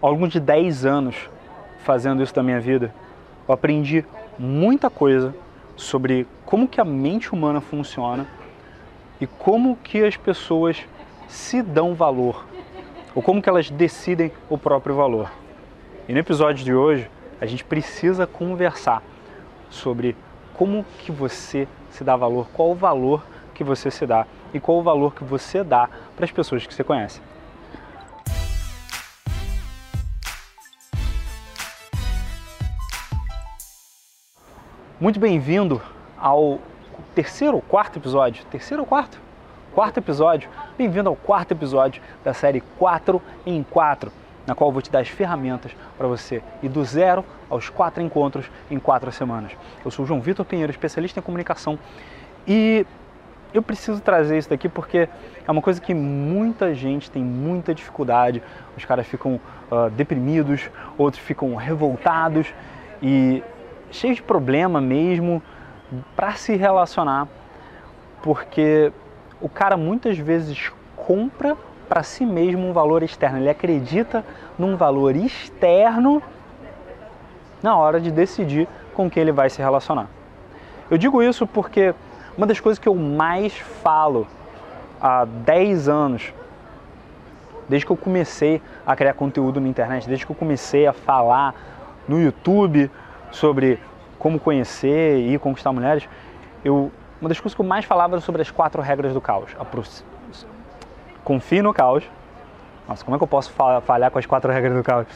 ao longo de 10 anos fazendo isso da minha vida, eu aprendi muita coisa sobre como que a mente humana funciona e como que as pessoas se dão valor, ou como que elas decidem o próprio valor. E no episódio de hoje, a gente precisa conversar sobre como que você se dá valor, qual o valor que você se dá e qual o valor que você dá para as pessoas que você conhece. Muito bem-vindo ao terceiro ou quarto episódio. Terceiro ou quarto? Quarto episódio. Bem-vindo ao quarto episódio da série 4 em 4, na qual eu vou te dar as ferramentas para você ir do zero aos quatro encontros em quatro semanas. Eu sou o João Vitor Pinheiro, especialista em comunicação e eu preciso trazer isso daqui porque é uma coisa que muita gente tem muita dificuldade. Os caras ficam uh, deprimidos, outros ficam revoltados e cheio de problema mesmo para se relacionar, porque o cara muitas vezes compra para si mesmo um valor externo, ele acredita num valor externo na hora de decidir com quem ele vai se relacionar. Eu digo isso porque uma das coisas que eu mais falo há 10 anos, desde que eu comecei a criar conteúdo na internet, desde que eu comecei a falar no YouTube, sobre como conhecer e conquistar mulheres, eu, uma das coisas que eu mais falava era sobre as quatro regras do caos. Confie no caos. Nossa, como é que eu posso falhar com as quatro regras do caos?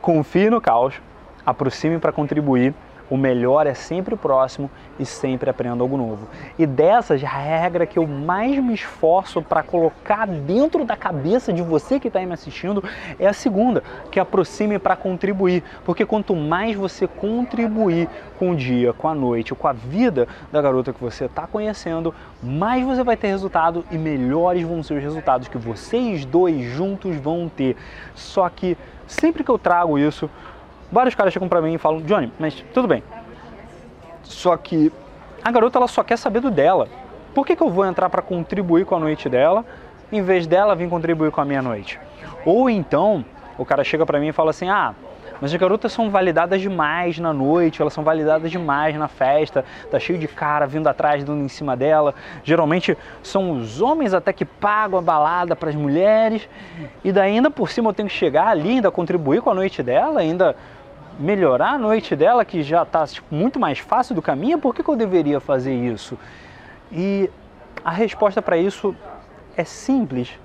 Confie no caos, aproxime para contribuir o melhor é sempre o próximo e sempre aprendo algo novo. E dessas, a regra que eu mais me esforço para colocar dentro da cabeça de você que está me assistindo é a segunda, que aproxime para contribuir. Porque quanto mais você contribuir com o dia, com a noite, com a vida da garota que você está conhecendo, mais você vai ter resultado e melhores vão ser os resultados que vocês dois juntos vão ter. Só que sempre que eu trago isso, Vários caras chegam pra mim e falam, Johnny, mas tudo bem. Só que a garota ela só quer saber do dela. Por que, que eu vou entrar para contribuir com a noite dela, em vez dela vir contribuir com a minha noite? Ou então, o cara chega para mim e fala assim, ah, mas as garotas são validadas demais na noite, elas são validadas demais na festa, tá cheio de cara vindo atrás, dando em cima dela. Geralmente são os homens até que pagam a balada para as mulheres, e daí ainda por cima eu tenho que chegar ali, ainda contribuir com a noite dela, ainda melhorar a noite dela, que já está tipo, muito mais fácil do caminho, por que, que eu deveria fazer isso? E a resposta para isso é simples,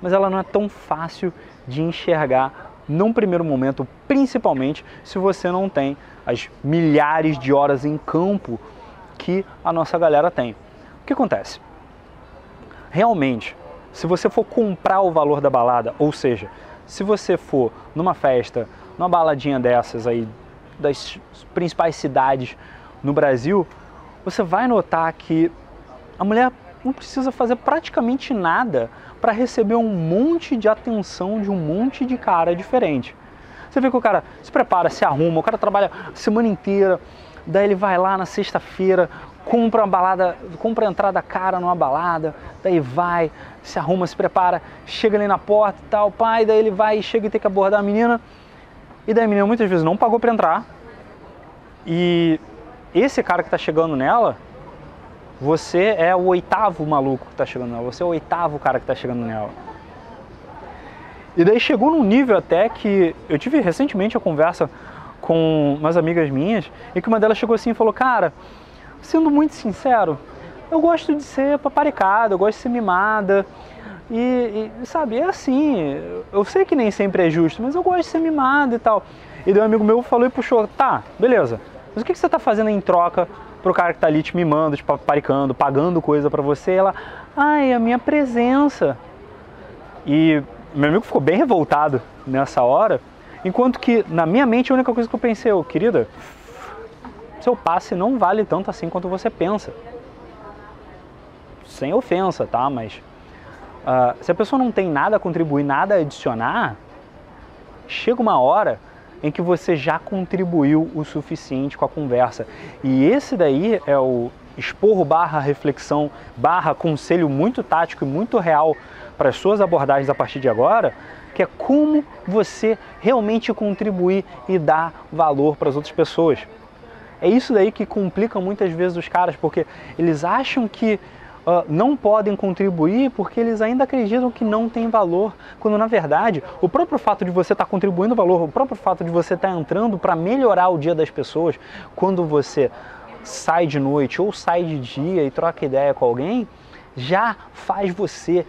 mas ela não é tão fácil de enxergar num primeiro momento, principalmente se você não tem as milhares de horas em campo que a nossa galera tem. O que acontece? Realmente, se você for comprar o valor da balada, ou seja, se você for numa festa numa baladinha dessas aí, das principais cidades no Brasil, você vai notar que a mulher não precisa fazer praticamente nada para receber um monte de atenção de um monte de cara diferente. Você vê que o cara se prepara, se arruma, o cara trabalha a semana inteira, daí ele vai lá na sexta-feira, compra uma balada, compra a entrada cara numa balada, daí vai, se arruma, se prepara, chega ali na porta e tal, pai, daí ele vai, chega e tem que abordar a menina, e daí a menina muitas vezes não pagou para entrar. E esse cara que está chegando nela, você é o oitavo maluco que está chegando nela. Você é o oitavo cara que está chegando nela. E daí chegou num nível até que eu tive recentemente a conversa com umas amigas minhas e que uma delas chegou assim e falou: Cara, sendo muito sincero, eu gosto de ser paparicada, eu gosto de ser mimada. E, e, sabe, é assim, eu sei que nem sempre é justo, mas eu gosto de ser mimado e tal. E daí um amigo meu falou e puxou, tá, beleza, mas o que, que você tá fazendo em troca pro cara que tá ali te mimando, te paparicando, pagando coisa para você? E ela, ai, a minha presença. E meu amigo ficou bem revoltado nessa hora, enquanto que na minha mente a única coisa que eu pensei, oh, querida, seu passe não vale tanto assim quanto você pensa. Sem ofensa, tá? Mas Uh, se a pessoa não tem nada a contribuir, nada a adicionar, chega uma hora em que você já contribuiu o suficiente com a conversa. E esse daí é o esporro barra reflexão barra conselho muito tático e muito real para as suas abordagens a partir de agora, que é como você realmente contribuir e dar valor para as outras pessoas. É isso daí que complica muitas vezes os caras, porque eles acham que uh, não podem contribuir porque eles ainda acreditam que não tem valor, quando na verdade o próprio fato de você estar tá contribuindo valor, o próprio fato de você estar tá entrando para melhorar o dia das pessoas, quando você sai de noite ou sai de dia e troca ideia com alguém, já faz você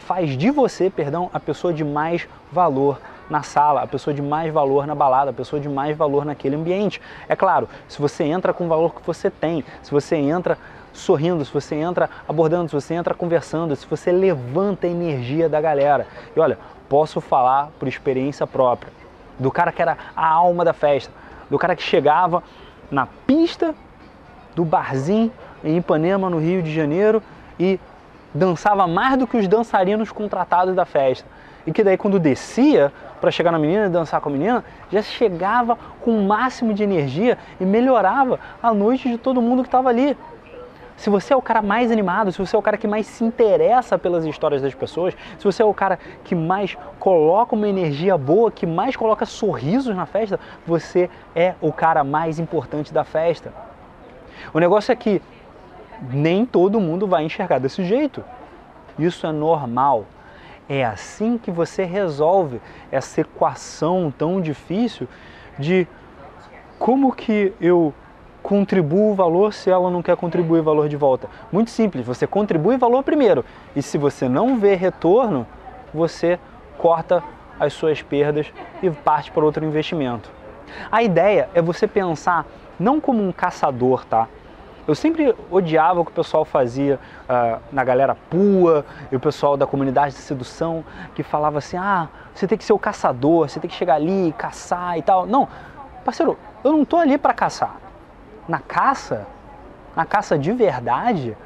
faz de você, perdão, a pessoa de mais valor na sala, a pessoa de mais valor na balada, a pessoa de mais valor naquele ambiente. É claro, se você entra com o valor que você tem, se você entra sorrindo, se você entra abordando, se você entra conversando, se você levanta a energia da galera. E olha, posso falar por experiência própria, do cara que era a alma da festa, do cara que chegava na pista do barzinho em Ipanema, no Rio de Janeiro, e dançava mais do que os dançarinos contratados da festa. E que daí quando descia para chegar na menina e dançar com a menina, já chegava com o máximo de energia e melhorava a noite de todo mundo que estava ali. Se você é o cara mais animado, se você é o cara que mais se interessa pelas histórias das pessoas, se você é o cara que mais coloca uma energia boa, que mais coloca sorrisos na festa, você é o cara mais importante da festa. O negócio é que nem todo mundo vai enxergar desse jeito. Isso é normal. É assim que você resolve essa equação tão difícil de como que eu contribuo valor se ela não quer contribuir valor de volta. Muito simples, você contribui valor primeiro. E se você não vê retorno, você corta as suas perdas e parte para outro investimento. A ideia é você pensar não como um caçador, tá? Eu sempre odiava o que o pessoal fazia uh, na galera pua e o pessoal da comunidade de sedução que falava assim: ah, você tem que ser o caçador, você tem que chegar ali e caçar e tal. Não, parceiro, eu não tô ali para caçar. Na caça, na caça de verdade,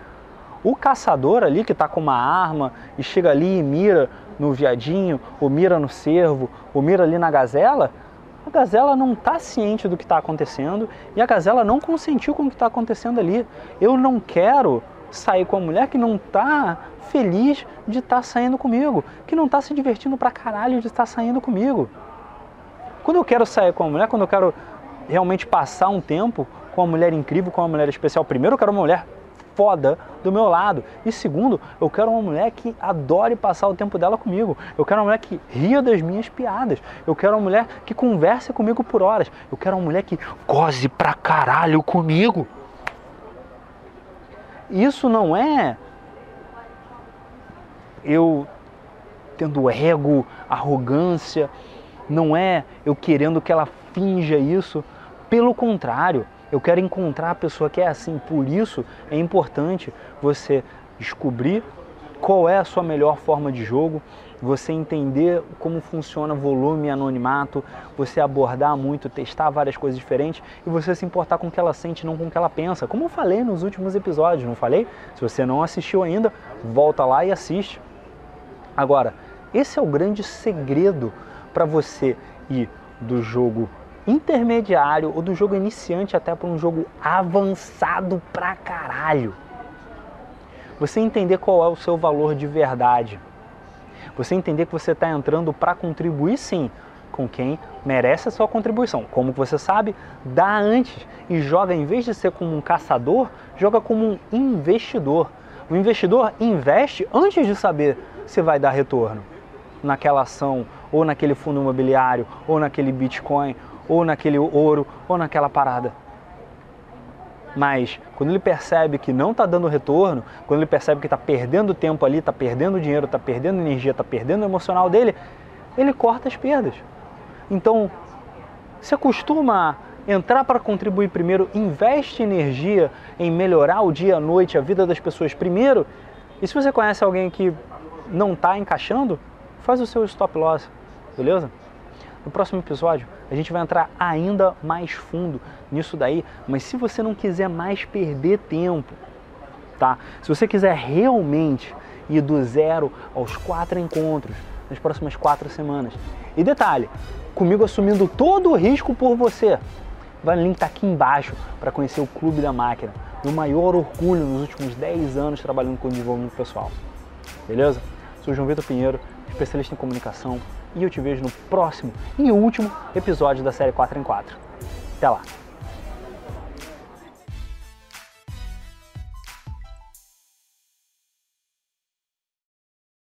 o caçador ali que está com uma arma e chega ali e mira no viadinho, ou mira no cervo, ou mira ali na gazela, a gazela não está ciente do que está acontecendo e a gazela não consentiu com o que está acontecendo ali. Eu não quero sair com a mulher que não está feliz de estar tá saindo comigo, que não está se divertindo pra caralho de estar tá saindo comigo. Quando eu quero sair com a mulher, quando eu quero realmente passar um tempo com uma mulher incrível, com uma mulher especial, primeiro eu quero uma mulher foda do meu lado. E segundo, eu quero uma mulher que adore passar o tempo dela comigo. Eu quero uma mulher que ria das minhas piadas. Eu quero uma mulher que converse comigo por horas. Eu quero uma mulher que goze pra caralho comigo. Isso não é eu tendo ego, arrogância, não é eu querendo que ela finja isso. Pelo contrário, eu quero encontrar a pessoa que é assim. Por isso é importante você descobrir qual é a sua melhor forma de jogo, você entender como funciona volume e anonimato, você abordar muito, testar várias coisas diferentes e você se importar com o que ela sente, não com o que ela pensa. Como eu falei nos últimos episódios, não falei? Se você não assistiu ainda, volta lá e assiste. Agora, esse é o grande segredo para você ir do jogo intermediário ou do jogo iniciante até para um jogo avançado pra caralho. Você entender qual é o seu valor de verdade. Você entender que você está entrando para contribuir sim com quem merece a sua contribuição. Como você sabe, dá antes e joga em vez de ser como um caçador, joga como um investidor. O investidor investe antes de saber se vai dar retorno naquela ação, ou naquele fundo imobiliário, ou naquele Bitcoin, ou naquele ouro, ou naquela parada. Mas quando ele percebe que não está dando retorno, quando ele percebe que está perdendo tempo ali, está perdendo dinheiro, está perdendo energia, está perdendo o emocional dele, ele corta as perdas. Então, se acostuma a entrar para contribuir primeiro, investe energia em melhorar o dia, a noite, a vida das pessoas primeiro. E se você conhece alguém que não está encaixando, faz o seu stop loss, beleza? No próximo episódio, a gente vai entrar ainda mais fundo nisso daí, mas se você não quiser mais perder tempo, tá? Se você quiser realmente ir do zero aos quatro encontros nas próximas quatro semanas. E detalhe, comigo assumindo todo o risco por você. Vai o link tá aqui embaixo para conhecer o Clube da Máquina, meu maior orgulho nos últimos 10 anos trabalhando com desenvolvimento pessoal. Beleza? Sou João Vitor Pinheiro, especialista em comunicação, e eu te vejo no próximo e último episódio da série 4 em 4. Até lá!